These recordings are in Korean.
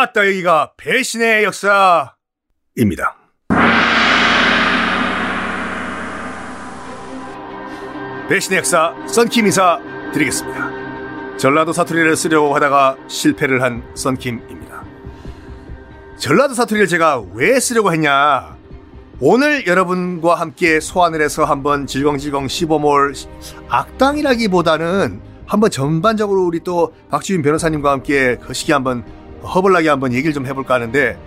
아따 여기가 배신의 역사입니다. 배신의 역사 썬킴 인사 드리겠습니다. 전라도 사투리를 쓰려고 하다가 실패를 한 썬킴입니다. 전라도 사투리를 제가 왜 쓰려고 했냐? 오늘 여러분과 함께 소환을 해서 한번 질겅질겅 씹어몰 악당이라기보다는 한번 전반적으로 우리 또 박지윤 변호사님과 함께 거시기 한번 허벌나게 한번 얘기를 좀 해볼까 하는데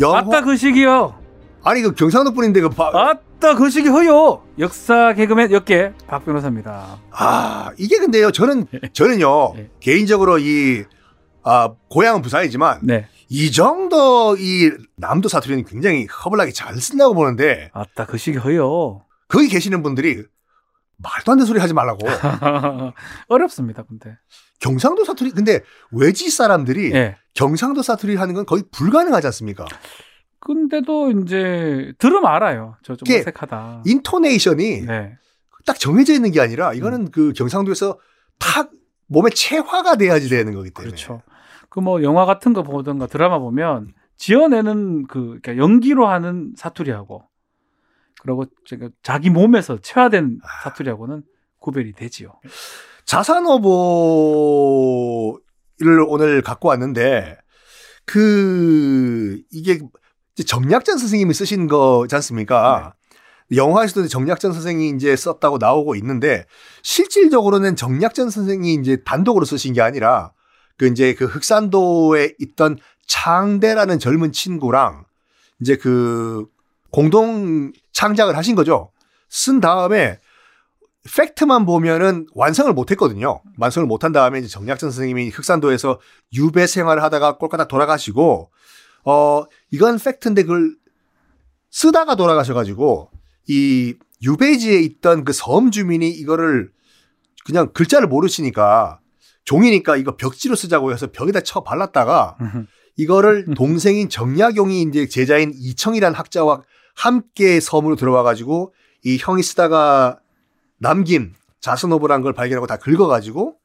영화... 아따 그 시기요. 아니 그 경상도 분인데 그 바... 아따 그 시기 허요. 역사 개그맨 역계 박 변호사입니다. 아 이게 근데요 저는 네. 저는요 네. 개인적으로 이 아, 고향은 부산이지만 네. 이 정도 이 남도 사투리는 굉장히 허벌나게 잘 쓴다고 보는데 아따 그 시기 허요. 거기 계시는 분들이 말도 안 되는 소리 하지 말라고. 어렵습니다, 근데. 경상도 사투리, 근데 외지 사람들이 네. 경상도 사투리 하는 건 거의 불가능하지 않습니까? 근데도 이제 들으면 알아요. 저 좀 어색하다. 인토네이션이 네. 딱 정해져 있는 게 아니라 이거는 음. 그 경상도에서 탁 몸에 체화가 돼야지 되는 거기 때문에. 그렇죠. 그 뭐 영화 같은 거 보든가 드라마 보면 지어내는 그 그러니까 연기로 하는 사투리하고 그리고 자기 몸에서 체화된 아. 사투리하고는 구별이 되지요. 자산어보 를 오늘 갖고 왔는데 그 이게 정약전 선생님이 쓰신 거지 않습니까? 네. 영화에서도 정약전 선생이 이제 썼다고 나오고 있는데 실질적으로는 정약전 선생이 이제 단독으로 쓰신 게 아니라 그 이제 그 흑산도에 있던 창대라는 젊은 친구랑 이제 그 공동 창작을 하신 거죠. 쓴 다음에 팩트만 보면은 완성을 못 했거든요. 완성을 못한 다음에 이제 정약전 선생님이 흑산도에서 유배 생활을 하다가 꼴까다 돌아가시고, 어, 이건 팩트인데 그걸 쓰다가 돌아가셔가지고, 이 유배지에 있던 그 섬 주민이 이거를 그냥 글자를 모르시니까 종이니까 이거 벽지로 쓰자고 해서 벽에다 쳐 발랐다가 이거를 동생인 정약용이 이제 제자인 이청이라는 학자와 함께 섬으로 들어와 가지고 이 형이 쓰다가 남긴 자선오브란 걸 발견하고 다 긁어가지고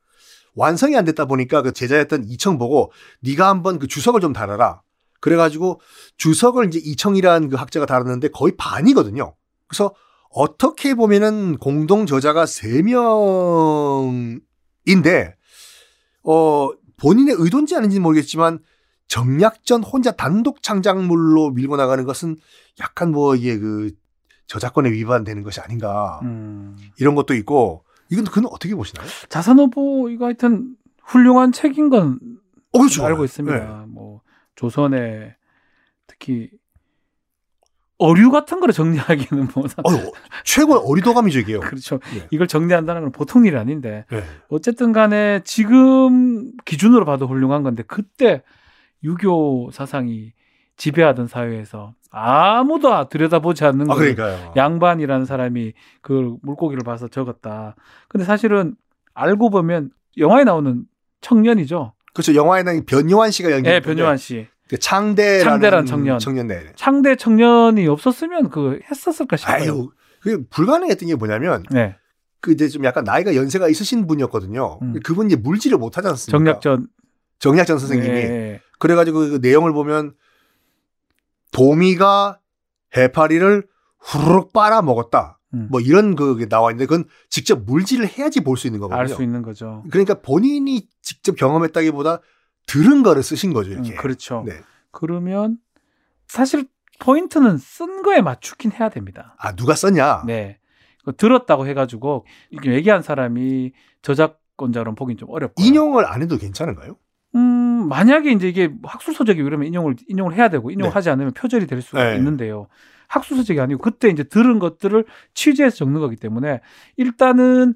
완성이 안 됐다 보니까 그 제자였던 이청 보고 네가 한번 그 주석을 좀 달아라. 그래가지고 주석을 이제 이청이라는 그 학자가 달았는데 거의 반이거든요. 그래서 어떻게 보면은 공동 저자가 세 명인데 어 본인의 의도인지 아닌지 모르겠지만 정약전 혼자 단독 창작물로 밀고 나가는 것은 약간 뭐 이게 그 저작권에 위반되는 것이 아닌가 음. 이런 것도 있고 이건 그는 어떻게 보시나요? 자산오보 이거 하여튼 훌륭한 책인 건 어, 그렇죠. 알고 있습니다. 네. 뭐 조선의 특히 어류 같은 거를 정리하기는 뭐 어, 최고의 어리도감이죠 이게요. 그렇죠. 네. 이걸 정리한다는 건 보통 일이 아닌데 네. 어쨌든 간에 지금 기준으로 봐도 훌륭한 건데 그때 유교 사상이 지배하던 사회에서 아무도 들여다보지 않는 아, 그러니까요. 양반이라는 사람이 그 물고기를 봐서 적었다. 근데 사실은 알고 보면 영화에 나오는 청년이죠. 그렇죠. 영화에는 변요한 씨가 연기. 네, 변요한 씨. 그 창대라는, 창대란 청년. 청년 네. 창대 청년이 없었으면 그 했었을까 싶어요. 아유, 불가능했던 게 뭐냐면 네. 그 이제 좀 약간 나이가 연세가 있으신 분이었거든요. 음. 그분이 물질을 못 하지 않습니까? 정약전 정약전 선생님이. 네. 그래가지고 그 내용을 보면 도미가 해파리를 후루룩 빨아 먹었다. 음. 뭐 이런 그게 나와 있는데 그건 직접 물질을 해야지 볼 수 있는 거거든요. 알 수 있는 거죠. 그러니까 본인이 직접 경험했다기보다 들은 거를 쓰신 거죠, 이렇게. 음, 그렇죠. 네. 그러면 사실 포인트는 쓴 거에 맞추긴 해야 됩니다. 아, 누가 썼냐? 네. 들었다고 해가지고 얘기한 사람이 저작권자로는 보긴 좀 어렵고. 인용을 안 해도 괜찮은가요? 음, 만약에 이제 이게 학술서적이 그러면 인용을, 인용을 해야 되고, 인용을 네. 하지 않으면 표절이 될 수가 네. 있는데요. 학술서적이 아니고, 그때 이제 들은 것들을 취재해서 적는 거기 때문에, 일단은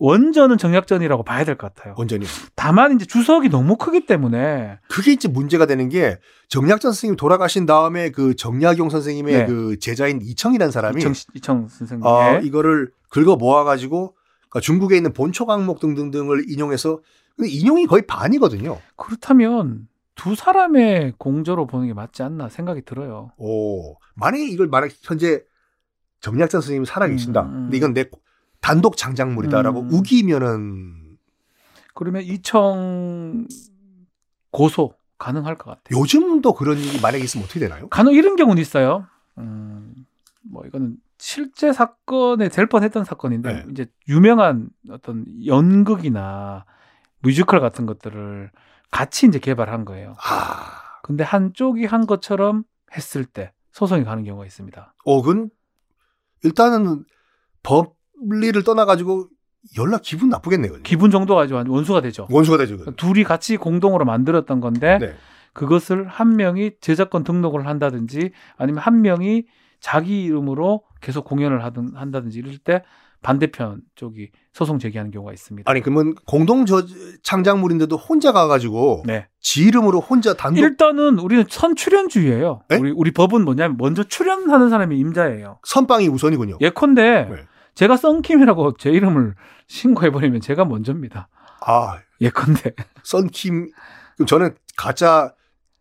원전은 정약전이라고 봐야 될 것 같아요. 원전이요. 다만 이제 주석이 너무 크기 때문에 그게 이제 문제가 되는 게 정약전 선생님 돌아가신 다음에 그 정약용 선생님의 네. 그 제자인 이청이라는 사람이 이청, 이청 선생님 어, 이거를 긁어 모아 가지고 그러니까 중국에 있는 본초 강목 등등등을 인용해서 인용이 거의 반이거든요. 그렇다면 두 사람의 공저로 보는 게 맞지 않나 생각이 들어요. 오, 만약에 이걸 만약 현재 정약전 선생님이 살아 계신다. 음, 음. 근데 이건 내 단독 장작물이다라고 음. 우기면은 그러면 이청 고소 가능할 것 같아요. 요즘도 그런 일이 만약에 있으면 어떻게 되나요? 간혹 이런 경우는 있어요. 음, 뭐 이거는 실제 사건에 될 뻔했던 사건인데 네. 이제 유명한 어떤 연극이나 뮤지컬 같은 것들을 같이 이제 개발한 거예요. 아, 근데 한쪽이 한 것처럼 했을 때 소송이 가는 경우가 있습니다. 어, 그건 일단은 법리를 떠나가지고 연락 기분 나쁘겠네요. 기분 정도가 아주 원수가 되죠. 원수가 되죠. 그건. 둘이 같이 공동으로 만들었던 건데 네. 그것을 한 명이 저작권 등록을 한다든지 아니면 한 명이 자기 이름으로 계속 공연을 하든 한다든지 이럴 때 반대편 쪽이 소송 제기하는 경우가 있습니다. 아니 그러면 공동 저 창작물인데도 혼자 가가지고 네. 지 이름으로 혼자 단독 일단은 우리는 선출연주의예요. 네? 우리 우리 법은 뭐냐면 먼저 출연하는 사람이 임자예요. 선빵이 우선이군요. 예컨대 네. 제가 썬킴이라고 제 이름을 신고해 버리면 제가 먼저입니다. 아 예컨대 썬킴 그럼 저는 가짜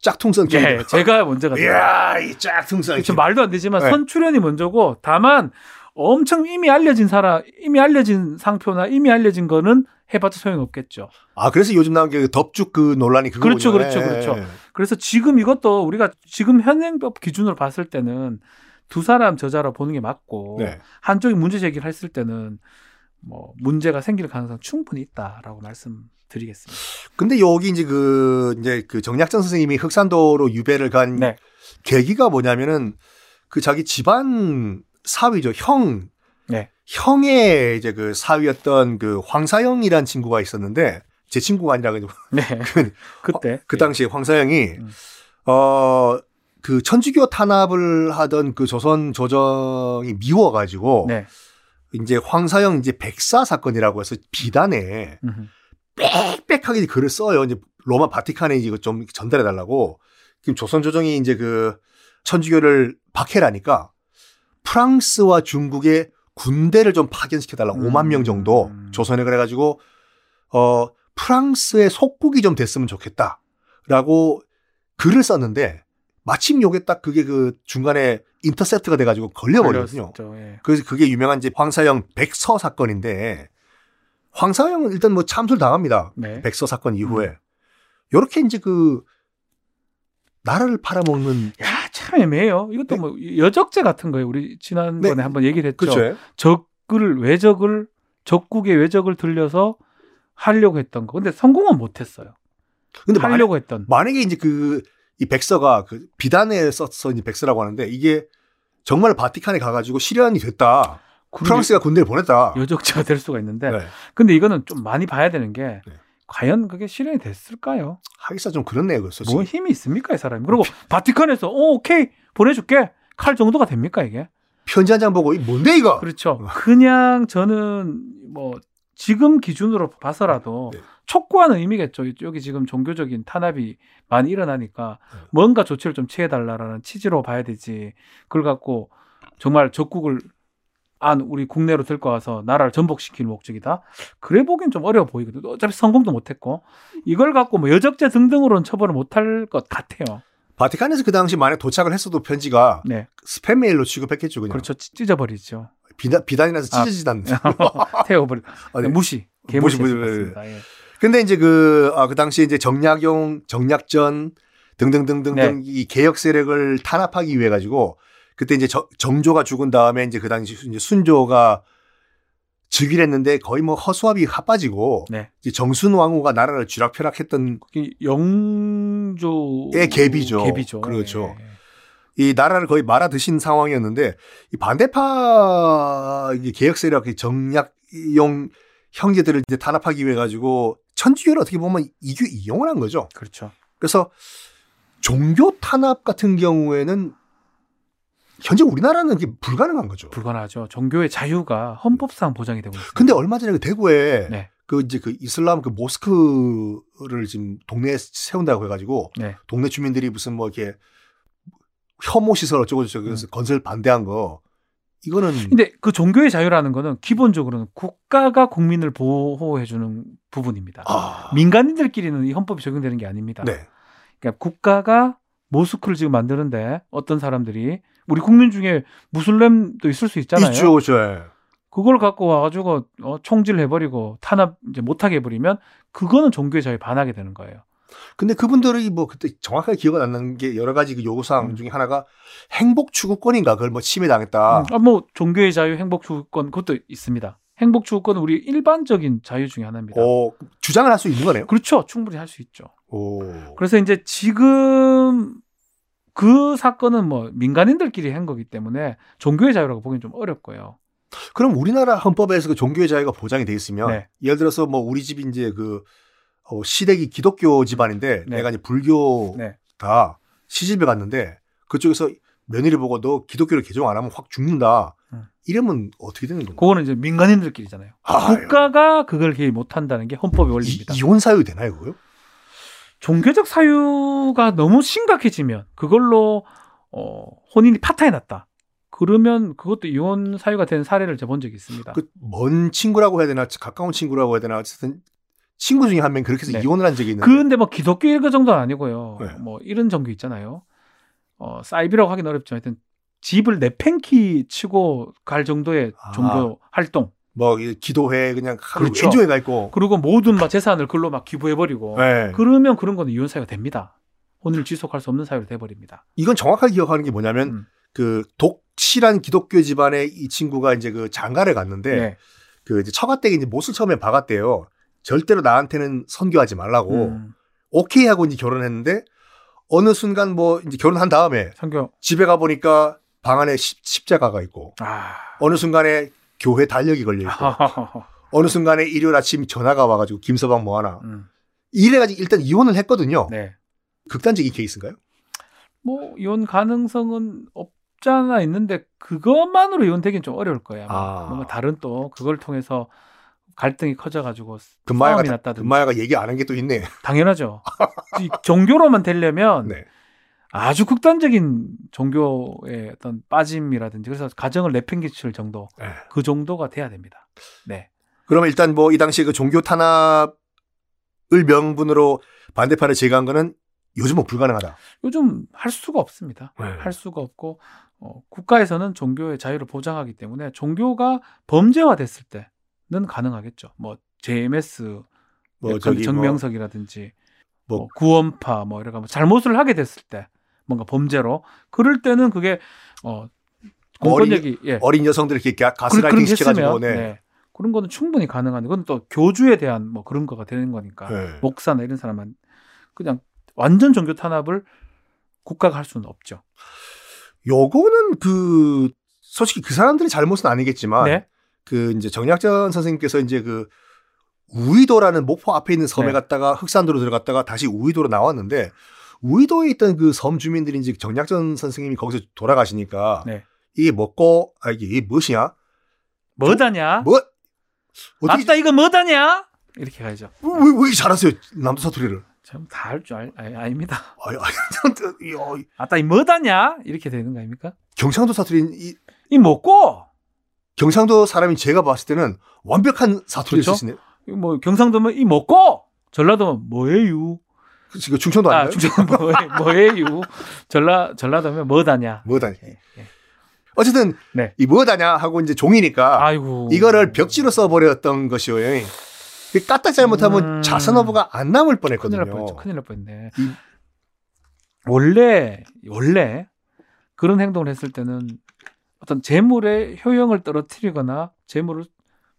짝퉁 썬킴. 예, 제가 먼저가. 이야 이 짝퉁 썬킴. 그렇죠. 말도 안 되지만 네. 선출연이 먼저고 다만 엄청 이미 알려진 사람, 이미 알려진 상표나 이미 알려진 거는 해봤자 소용없겠죠. 아 그래서 요즘 나온 게 덥죽 그 논란이 그거군요. 그렇죠, 그렇죠, 예, 그렇죠. 예. 그래서 지금 이것도 우리가 지금 현행법 기준으로 봤을 때는 두 사람 저자로 보는 게 맞고 네. 한쪽이 문제 제기를 했을 때는 뭐 문제가 생길 가능성 충분히 있다라고 말씀드리겠습니다. 근데 여기 이제 그 이제 그 정약전 선생님이 흑산도로 유배를 간 네. 계기가 뭐냐면은 그 자기 집안 사위죠 형 네. 형의 이제 그 사위였던 그 황사영이란 친구가 있었는데 제 친구가 아니라 그냥 네. 그때 그 당시에 황사영이 음. 어그 천주교 탄압을 하던 그 조선 조정이 미워가지고 네. 이제 황사영 이제 백사 사건이라고 해서 비단에 음흠. 빽빽하게 글을 써요. 이제 로마 바티칸에 이거 좀 전달해 달라고. 지금 조선 조정이 이제 그 천주교를 박해라니까 프랑스와 중국의 군대를 좀 파견시켜 달라고 음. 5만 명 정도 조선에 그래가지고 어 프랑스의 속국이 좀 됐으면 좋겠다라고 글을 썼는데 마침 요게 딱 그게 그 중간에 인터셉트가 돼가지고 걸려버렸거든요. 예. 그래서 그게 유명한 이제 황사영 백서 사건인데 황사영은 일단 뭐 참수를 당합니다. 네. 백서 사건 이후에 요렇게 이제 그 나라를 팔아먹는 야, 참 애매해요. 이것도 네. 뭐 여적죄 같은 거예요. 우리 지난번에 네. 한번 얘기를 했죠. 그렇죠. 적을 외적을 적국의 외적을 들려서 하려고 했던 거. 근데 성공은 못 했어요. 근데 만약, 하려고 했던. 만약에 이제 그 이 백서가 그 비단에 써서 이제 백서라고 하는데 이게 정말 바티칸에 가가지고 실현이 됐다. 프랑스가 군대를 보냈다. 여적죄가 될 수가 있는데. 네. 근데 이거는 좀 많이 봐야 되는 게 네. 과연 그게 실현이 됐을까요? 하기사 좀 그렇네요. 그 솔직히. 뭐 힘이 있습니까, 이 사람이? 그리고 바티칸에서 어, 오케이 보내줄게 칼 정도가 됩니까 이게? 편지 한 장 보고 이 뭔데 이거? 그렇죠. 그냥 저는 뭐 지금 기준으로 봐서라도 네. 촉구하는 의미겠죠. 여기 지금 종교적인 탄압이 많이 일어나니까 네. 뭔가 조치를 좀 취해달라라는 취지로 봐야 되지. 그걸 갖고 정말 적국을 안 우리 국내로 들고 와서 나라를 전복시키는 목적이다. 그래 보기엔 좀 어려워 보이거든요. 어차피 성공도 못했고 이걸 갖고 뭐 여적죄 등등으로는 처벌을 못할 것 같아요. 바티칸에서 그 당시 만약 도착을 했어도 편지가 네, 스팸 메일로 취급했겠죠. 그냥. 그렇죠. 찢- 찢어버리지 비단, 비단이라서 아. 찢어지지 않는. 태워버리. 아, 네. 무시. 무시. 무시, 했습니다. 예. 근데 이제 그, 아, 그 당시에 이제 정약용, 정약전 등등등등등 네. 이 개혁 세력을 탄압하기 위해 가지고 그때 이제 정, 정조가 죽은 다음에 이제 그 당시 이제 순조가 즉위했는데 거의 뭐 허수아비 핫빠지고 네. 이제 정순 왕후가 나라를 쥐락펴락했던 그게 영조 예, 갭이죠. 갭이죠. 그렇죠. 예. 이 나라를 거의 말아 드신 상황이었는데 이 반대파 개혁 세력 이 정약용 형제들을 이제 탄압하기 위해 가지고 천주교를 어떻게 보면 이규 이용을 한 거죠. 그렇죠. 그래서 종교 탄압 같은 경우에는 현재 우리나라는 이게 불가능한 거죠. 불가능하죠. 종교의 자유가 헌법상 보장이 되고 있습니다. 근데 얼마 전에 그 대구에 네. 그 이제 그 이슬람 그 모스크를 지금 동네에 세운다고 해가지고 네. 동네 주민들이 무슨 뭐 이렇게 혐오 시설 어쩌고 저쩌고 그래서 건설 반대한 거 이거는 음. 근데 그 종교의 자유라는 거는 기본적으로는 국가가 국민을 보호해 주는 부분입니다. 아, 민간인들끼리는 이 헌법이 적용되는 게 아닙니다. 네. 그러니까 국가가 모스크를 지금 만드는데 어떤 사람들이 우리 국민 중에 무슬림도 있을 수 있잖아요. 있죠, 그렇죠. 그걸 갖고 와가지고 어, 총질해버리고 탄압 이제 못하게 해버리면 그거는 종교의 자유에 반하게 되는 거예요. 근데 그분들이 뭐 그때 정확하게 기억은 안 나는 게 여러 가지 그 요구사항 음. 중에 하나가 행복 추구권인가 그걸 뭐 침해당했다. 음. 아, 뭐 종교의 자유, 행복 추구권 그것도 있습니다. 행복 추구권은 우리 일반적인 자유 중에 하나입니다. 오, 주장을 할 수 있는 거네요. 그렇죠. 충분히 할 수 있죠. 오. 그래서 이제 지금 그 사건은 뭐 민간인들끼리 한 거기 때문에 종교의 자유라고 보기는 좀 어렵고요. 그럼 우리나라 헌법에서 그 종교의 자유가 보장이 돼 있으면 네. 예를 들어서 뭐 우리 집이 이제 그 어, 시댁이 기독교 집안인데 네. 내가 이제 불교다 네. 시집에 갔는데 그쪽에서 며느리 보고 도 기독교를 개종 안 하면 확 죽는다. 음. 이러면 어떻게 되는 건가요? 그거는 이제 민간인들끼리잖아요. 아, 국가가 그걸 개입 못 한다는 게 헌법의 원리입니다. 이, 혼 사유 되나요, 그거요? 종교적 사유가 너무 심각해지면 그걸로 어, 혼인이 파탄이 났다. 그러면 그것도 이혼 사유가 된 사례를 제가 본 적이 있습니다. 그 먼 친구라고 해야 되나 가까운 친구라고 해야 되나 어쨌든 친구 중에 한 명 그렇게 해서 네. 이혼을 한 적이 있는데. 그런데 뭐 기독교 그 정도는 아니고요. 네. 뭐 이런 종교 있잖아요. 어, 사이비라고 하긴 어렵지만 하여튼 집을 내팽키 치고 갈 정도의 아. 종교 활동. 뭐 기도회 그냥 하루 그렇죠. 엔조해 가 있고. 그리고 모든 막 재산을 글로 막 기부해 버리고. 네. 그러면 그런 거는 이혼 사유가 됩니다. 혼을 지속할 수 없는 사유로 돼 버립니다. 이건 정확하게 기억하는 게 뭐냐면 음. 그 독실한 기독교 집안의 이 친구가 이제 그 장가를 갔는데 네. 그 이제 처가댁에 이제 못을 처음에 박았대요. 절대로 나한테는 선교하지 말라고. 음. 오케이 하고 이제 결혼했는데 어느 순간 뭐 이제 결혼한 다음에 선교 집에 가 보니까 방 안에 십, 자가가 있고 아. 어느 순간에 교회 달력이 걸려 있고 어느 순간에 일요일 아침 전화가 와가지고 김서방 뭐 하나 음. 이래가지고 일단 이혼을 했거든요. 네. 극단적인 케이스인가요? 뭐 이혼 가능성은 없잖아 있는데 그것만으로 이혼되긴 좀 어려울 거예요. 아. 뭔가 다른 또 그걸 통해서 갈등이 커져가지고 금마야가 났다든지. 금마야가 얘기 안 한 게 또 있네. 당연하죠. 종교로만 되려면 네. 아주 극단적인 종교의 어떤 빠짐이라든지 그래서 가정을 내팽개칠 정도 네. 그 정도가 돼야 됩니다. 네. 그러면 일단 뭐 이 당시에 그 종교 탄압을 명분으로 반대파를 제거한 거는 요즘은 불가능하다. 요즘 할 수가 없습니다. 네. 할 수가 없고 어, 국가에서는 종교의 자유를 보장하기 때문에 종교가 범죄화됐을 때는 가능하겠죠. 뭐 JMS 뭐 저기 뭐 정명석이라든지 뭐, 뭐 구원파 뭐 이런 거 잘못을 하게 됐을 때 뭔가 범죄로 그럴 때는 그게 어 어린, 예. 어린 여성들 이렇게 가스라이팅 시켜가지고 네. 네. 그런 거는 충분히 가능한데 그건 또 교주에 대한 뭐 그런 거가 되는 거니까 네. 목사나 이런 사람은 그냥 완전 종교 탄압을 국가가 할 수는 없죠. 요거는 그 솔직히 그 사람들의 잘못은 아니겠지만 네? 그 이제 정약전 선생님께서 이제 그 우이도라는 목포 앞에 있는 섬에 네. 갔다가 흑산도로 들어갔다가 다시 우이도로 나왔는데 우이도에 있던 그 섬 주민들이 이제 정약전 선생님이 거기서 돌아가시니까 네. 이게 먹고 아 이게 무엇이냐? 뭐다냐? 뭐? 어떻게 맞다 이거 뭐다냐? 이렇게 가야죠. 왜, 왜, 왜 잘하세요 남도 사투리를? 다할 줄 알, 아, 닙니다 아니, 아니, 아따 이 뭐다냐? 이렇게 되는 거 아닙니까? 경상도 사투리 이, 이 먹고 경상도 사람이 제가 봤을 때는 완벽한 사투리를 그렇죠? 쓰시네. 뭐 경상도면 이 먹고 전라도면 뭐예요? 지금 충청도 아니에요? 아, 충청도 뭐예, 요 전라 전라도면 뭐다냐? 뭐다냐? 예, 예. 어쨌든 네. 이 뭐다냐 하고 이제 종이니까 아이고. 이거를 벽지로 써버렸던 것이요. 까딱 잘못하면 음... 자선어부가 안 남을 뻔했거든요. 큰일 날 뻔했죠. 큰일 날 뻔했네. 이... 원래 원래 그런 행동을 했을 때는 어떤 재물의 효용을 떨어뜨리거나 재물을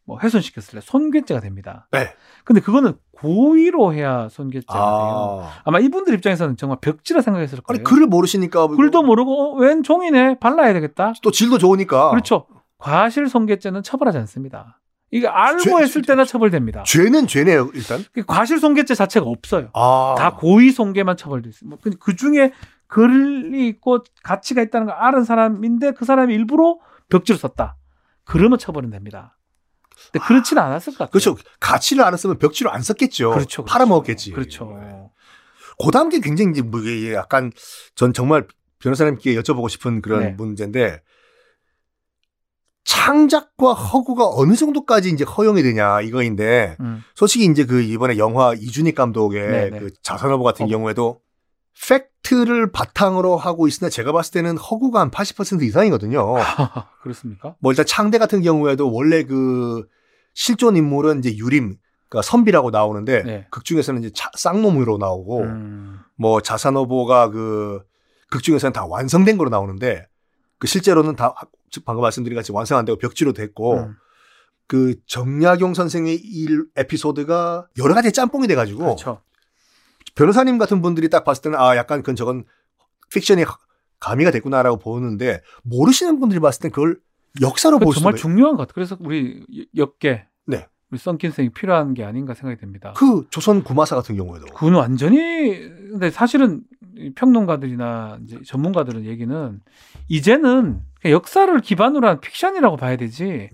뭐 훼손시켰을 때 손괴죄가 됩니다. 네. 근데 그거는 고의로 해야 손괴죄가 아. 돼요. 아마 이분들 입장에서는 정말 벽지라 생각했을 거예요. 아니 글을 모르시니까 글도 모르고 어, 웬 종이네 발라야 되겠다. 또 질도 좋으니까. 그렇죠. 과실 손괴죄는 처벌하지 않습니다. 이게 알고 죄, 했을 때나 처벌됩니다. 죄는 죄네요, 일단. 과실 손괴죄 자체가 없어요. 아. 다 고의 손괴만 처벌돼 있어요. 뭐그 중에 글이 있고 가치가 있다는 걸 아는 사람인데 그 사람이 일부러 벽지를 썼다. 그러면 처벌은 됩니다. 근데 그렇지는 않았을 것 같아요. 그렇죠. 가치를 알았으면 벽지로 안 썼겠죠. 그렇죠. 그렇죠. 팔아먹었겠지. 그렇죠. 네. 그 다음 게 굉장히 이제 뭐 약간 전 정말 변호사님께 여쭤보고 싶은 그런 네. 문제인데 창작과 허구가 어느 정도까지 이제 허용이 되냐 이거인데 음. 솔직히 이제 그 이번에 영화 이준익 감독의 네네. 네. 그 자선어부 같은 어. 경우에도 팩트를 바탕으로 하고 있으나 제가 봤을 때는 허구가 한 80% 이상이거든요. 그렇습니까? 뭐 일단 창대 같은 경우에도 원래 그 실존 인물은 이제 유림 그러니까 선비라고 나오는데 네. 극 중에서는 이제 자, 쌍놈으로 나오고 음. 뭐 자산오보가 그 극 중에서는 다 완성된 거로 나오는데 그 실제로는 다 방금 말씀드린 같이 완성 안 되고 벽지로 됐고 음. 그 정약용 선생의 일 에피소드가 여러 가지 짬뽕이 돼가지고 그렇죠. 변호사님 같은 분들이 딱 봤을 때는 아 약간 그건 저건 픽션이 가미가 됐구나라고 보는데 모르시는 분들이 봤을 땐 그걸 역사로 볼수 정말 중요한 것 같아요. 그래서 우리 역계 네. 우리 썬킨 생이 필요한 게 아닌가 생각이 됩니다. 그 조선 구마사 같은 경우에도 그건 완전히 근데 사실은 평론가들이나 이제 전문가들은 얘기는 이제는 역사를 기반으로 한 픽션이라고 봐야 되지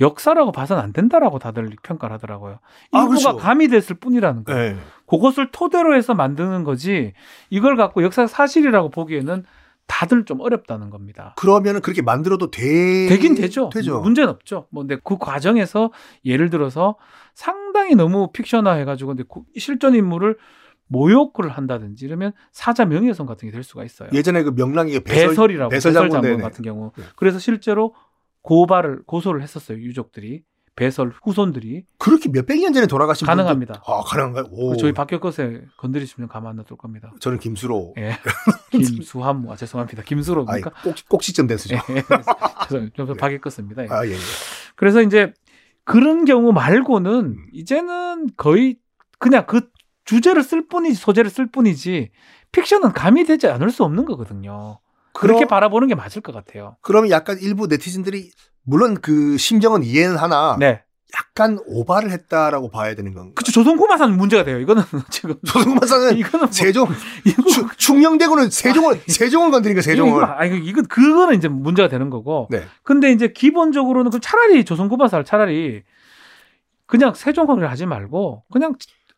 역사라고 봐선 안 된다라고 다들 평가를 하더라고요. 아, 일부가 그렇죠. 가미됐을 뿐이라는 거예요. 네. 그것을 토대로 해서 만드는 거지 이걸 갖고 역사 사실이라고 보기에는 다들 좀 어렵다는 겁니다. 그러면은 그렇게 만들어도 돼 되긴 되죠. 되죠. 문제는 없죠. 뭐 근데 그 과정에서 예를 들어서 상당히 너무 픽션화 해가지고 근데 실존 인물을 모욕을 한다든지 이러면 사자 명예훼손 같은 게 될 수가 있어요. 예전에 그 명랑이 배설, 이라고 배설, 배설 장군 같은 경우. 네. 그래서 실제로 고발을 고소를 했었어요 유족들이. 배설 후손들이 그렇게 몇백 년 전에 돌아가신 가능합니다. 분들, 아 가능한가요? 오. 저희 박혁것에 건드리시면 가만 안 놔둘 겁니다. 저는 김수로. 예. 김수함, 아, 죄송합니다. 김수로입니까? 꼭, 꼭지점 됐으죠. 예. 죄송합니다. 네. 박혁것입니다. 예. 아 예, 예. 그래서 이제 그런 경우 말고는 음. 이제는 거의 그냥 그 주제를 쓸 뿐이지 소재를 쓸 뿐이지 픽션은 가미되지 않을 수 없는 거거든요. 그렇게 그럼, 바라보는 게 맞을 것 같아요. 그러면 약간 일부 네티즌들이 물론 그 심정은 이해는 하나 네. 약간 오바를 했다라고 봐야 되는 건가요? 그렇죠. 조선구마사는 문제가 돼요. 이거는 지금 조선구마사는 이거는 뭐, 세종 이거 충녕대군은 세종을 세종을 건드리니까 세종을. 아 이거 이거 그거는 이제 문제가 되는 거고. 네. 근데 이제 기본적으로는 그 차라리 조선구마사를 차라리 그냥 세종을 하지 말고 그냥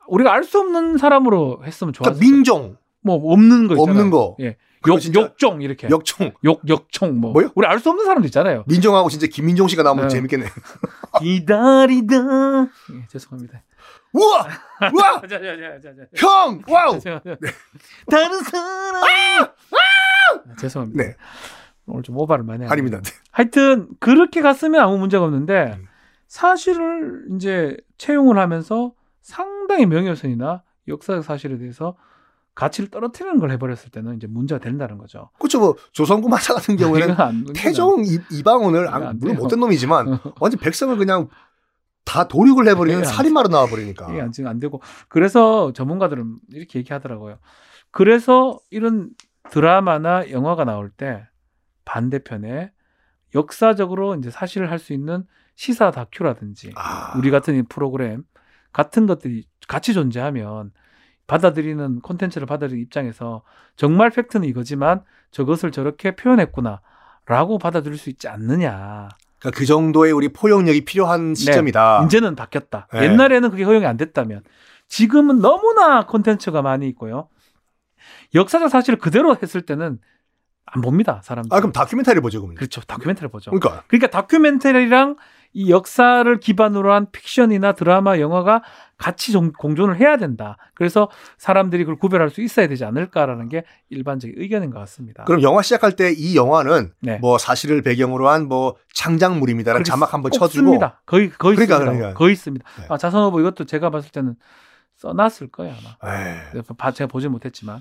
우리가 알 수 없는 사람으로 했으면 좋았어. 그러니까 민종. 뭐 없는 거 있잖아요. 없는 거. 예. 역, 역종 이렇게. 역총. 역, 역총 뭐. 뭐요? 우리 알 수 없는 사람도 있잖아요. 민종하고 진짜 김민종 씨가 나오면 네. 재밌겠네. 기다리다. 예, 죄송합니다. 우와! 우와! 자, 자, 자, 자, 자. 형! 와우! 네. 다른 사람! 아! 아! 죄송합니다. 네. 오늘 좀 오바를 많이 하네요. 아닙니다. 하여튼 그렇게 갔으면 아무 문제가 없는데 음. 사실을 이제 차용을 하면서 상당히 명예훼손이나 역사적 사실에 대해서 가치를 떨어뜨리는 걸 해버렸을 때는 이제 문제가 된다는 거죠. 그렇죠. 뭐 조선구마사 같은 경우에는 안, 태종 이, 방원을 물론 못된 놈이지만 완전 백성을 그냥 다 도륙을 해버리는 살인마로 나와버리니까. 이게 안, 안 되고 그래서 전문가들은 이렇게 얘기하더라고요. 그래서 이런 드라마나 영화가 나올 때 반대편에 역사적으로 이제 사실을 할 수 있는 시사 다큐라든지 아. 우리 같은 프로그램 같은 것들이 같이 존재하면 받아들이는 콘텐츠를 받아들이는 입장에서 정말 팩트는 이거지만 저것을 저렇게 표현했구나라고 받아들일 수 있지 않느냐. 그러니까 그 정도의 우리 포용력이 필요한 네. 시점이다. 네, 이제는 바뀌었다. 네. 옛날에는 그게 허용이 안 됐다면 지금은 너무나 콘텐츠가 많이 있고요. 역사적 사실을 그대로 했을 때는 안 봅니다, 사람들. 아, 그럼 다큐멘터리 보죠, 그럼. 그렇죠. 다큐멘터리 보죠. 그러니까. 그러니까 다큐멘터리랑 이 역사를 기반으로 한 픽션이나 드라마, 영화가 같이 공존을 해야 된다. 그래서 사람들이 그걸 구별할 수 있어야 되지 않을까라는 게 일반적인 의견인 것 같습니다. 그럼 영화 시작할 때 이 영화는 네. 뭐 사실을 배경으로 한 뭐 창작물입니다라는 자막 한번 쳐주고 습니다 거의 거의 그러니까, 있습니다. 그러니까. 거의 있습니다. 네. 아, 자선호보 이것도 제가 봤을 때는 써놨을 거예요 아마. 에이. 제가 보지 못했지만.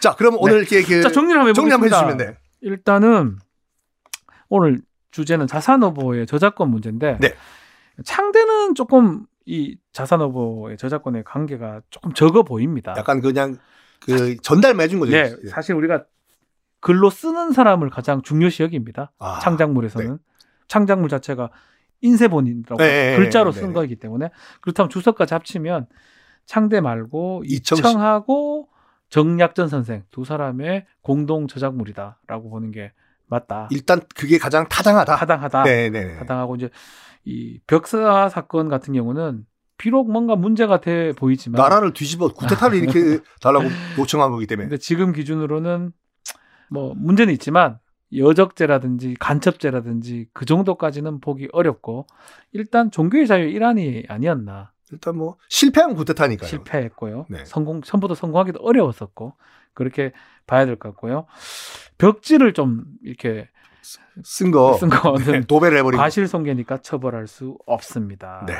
자, 그럼 네. 오늘 이렇게 그 자, 정리를 한번 정리 한번 해주시면 돼. 일단은 오늘 주제는 자산어보의 저작권 문제인데 네. 창대는 조금 이 자산어보의 저작권의 관계가 조금 적어 보입니다. 약간 그냥 그 전달만 해준 거죠. 네, 사실 우리가 글로 쓰는 사람을 가장 중요시 여깁니다. 아, 창작물에서는 네. 창작물 자체가 인쇄본이라고 네, 네, 네 글자로 네, 쓴 거이기 때문에 그렇다면 주석까지 합치면 창대 말고 이청하고 정약전 선생 두 사람의 공동 저작물이다라고 보는 게 맞다. 일단 그게 가장 타당하다. 타당하다. 네네. 타당하고 이제 이 벽사 사건 같은 경우는 비록 뭔가 문제가 돼 보이지만 나라를 뒤집어 구태타를 이렇게 달라고 요청한 거기 때문에. 근데 지금 기준으로는 뭐 문제는 있지만 여적죄라든지 간첩죄라든지 그 정도까지는 보기 어렵고 일단 종교의 자유의 일환이 아니었나. 일단 뭐 실패한 구태타니까요. 실패했고요. 네. 성공 처음부터 성공하기도 어려웠었고 그렇게 봐야 될 것 같고요. 벽지를 좀 이렇게 쓴 거, 쓴 거는 네, 도배를 해버리고 과실손괴니까 처벌할 수 없습니다. 네.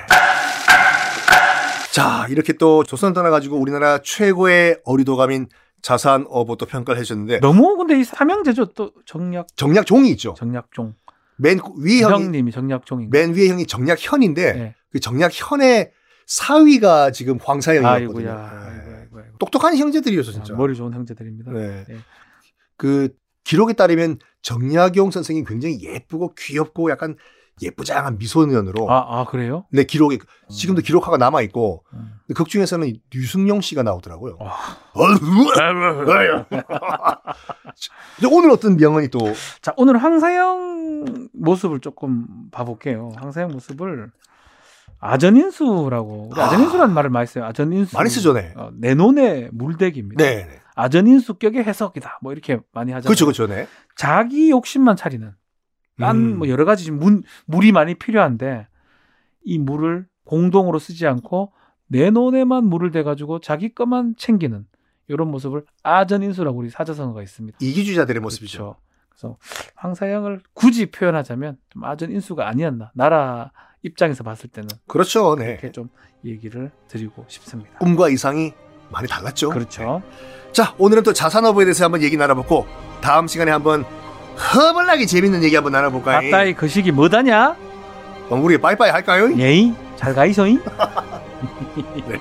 자, 이렇게 또 조선 떠나가지고 우리나라 최고의 어리도감인 자산 어보 또 평가를 해주셨는데. 너무 근데 이 삼형제죠. 또 정략. 정략종이 있죠. 정략종. 맨 위에 형이. 형님이 정략종인 맨 위에 형이 정략현인데 네. 그 정략현의 사위가 지금 황사형이거든요. 아이고야. 아이고, 아 아이고. 똑똑한 형제들이었어 진짜. 아, 머리 좋은 형제들입니다. 네. 네. 그 기록에 따르면 정약용 선생이 굉장히 예쁘고 귀엽고 약간 예쁘장한 미소년으로 아, 아 그래요? 네 기록이 지금도 기록화가 남아 있고 음. 극 중에서는 류승용 씨가 나오더라고요. 와. 이제 오늘 어떤 명언이 또 자 오늘 황사영 모습을 조금 봐볼게요. 황사영 모습을 아전인수라고 우리 아. 아전인수라는 말을 많이 써요. 아전인수 많이 쓰죠, 네. 어, 내 논의 물대기입니다. 네, 네. 아전인수격의 해석이다. 뭐 이렇게 많이 하잖아요. 그렇죠, 그렇죠, 네. 자기 욕심만 차리는 딴 음. 뭐 여러 가지 문, 물이 많이 필요한데 이 물을 공동으로 쓰지 않고 내 논에만 물을 대가지고 자기 것만 챙기는 이런 모습을 아전인수라고 우리 사자성어가 있습니다. 이기주의자들의 모습이죠. 그렇죠. 그래서 황사영을 굳이 표현하자면 좀 아전인수가 아니었나 나라 입장에서 봤을 때는 그렇죠, 네. 이렇게 좀 얘기를 드리고 싶습니다. 꿈과 이상이 많이 달랐죠. 그렇죠. 자, 오늘은 또 자산어부에 대해서 한번 얘기 나눠보고 다음 시간에 한번 허벌나게 재밌는 얘기 한번 나눠볼까요? 아따이 그 시기 뭐다냐? 그럼 우리 빠이빠이 할까요? 예이 잘 가이소이. 네.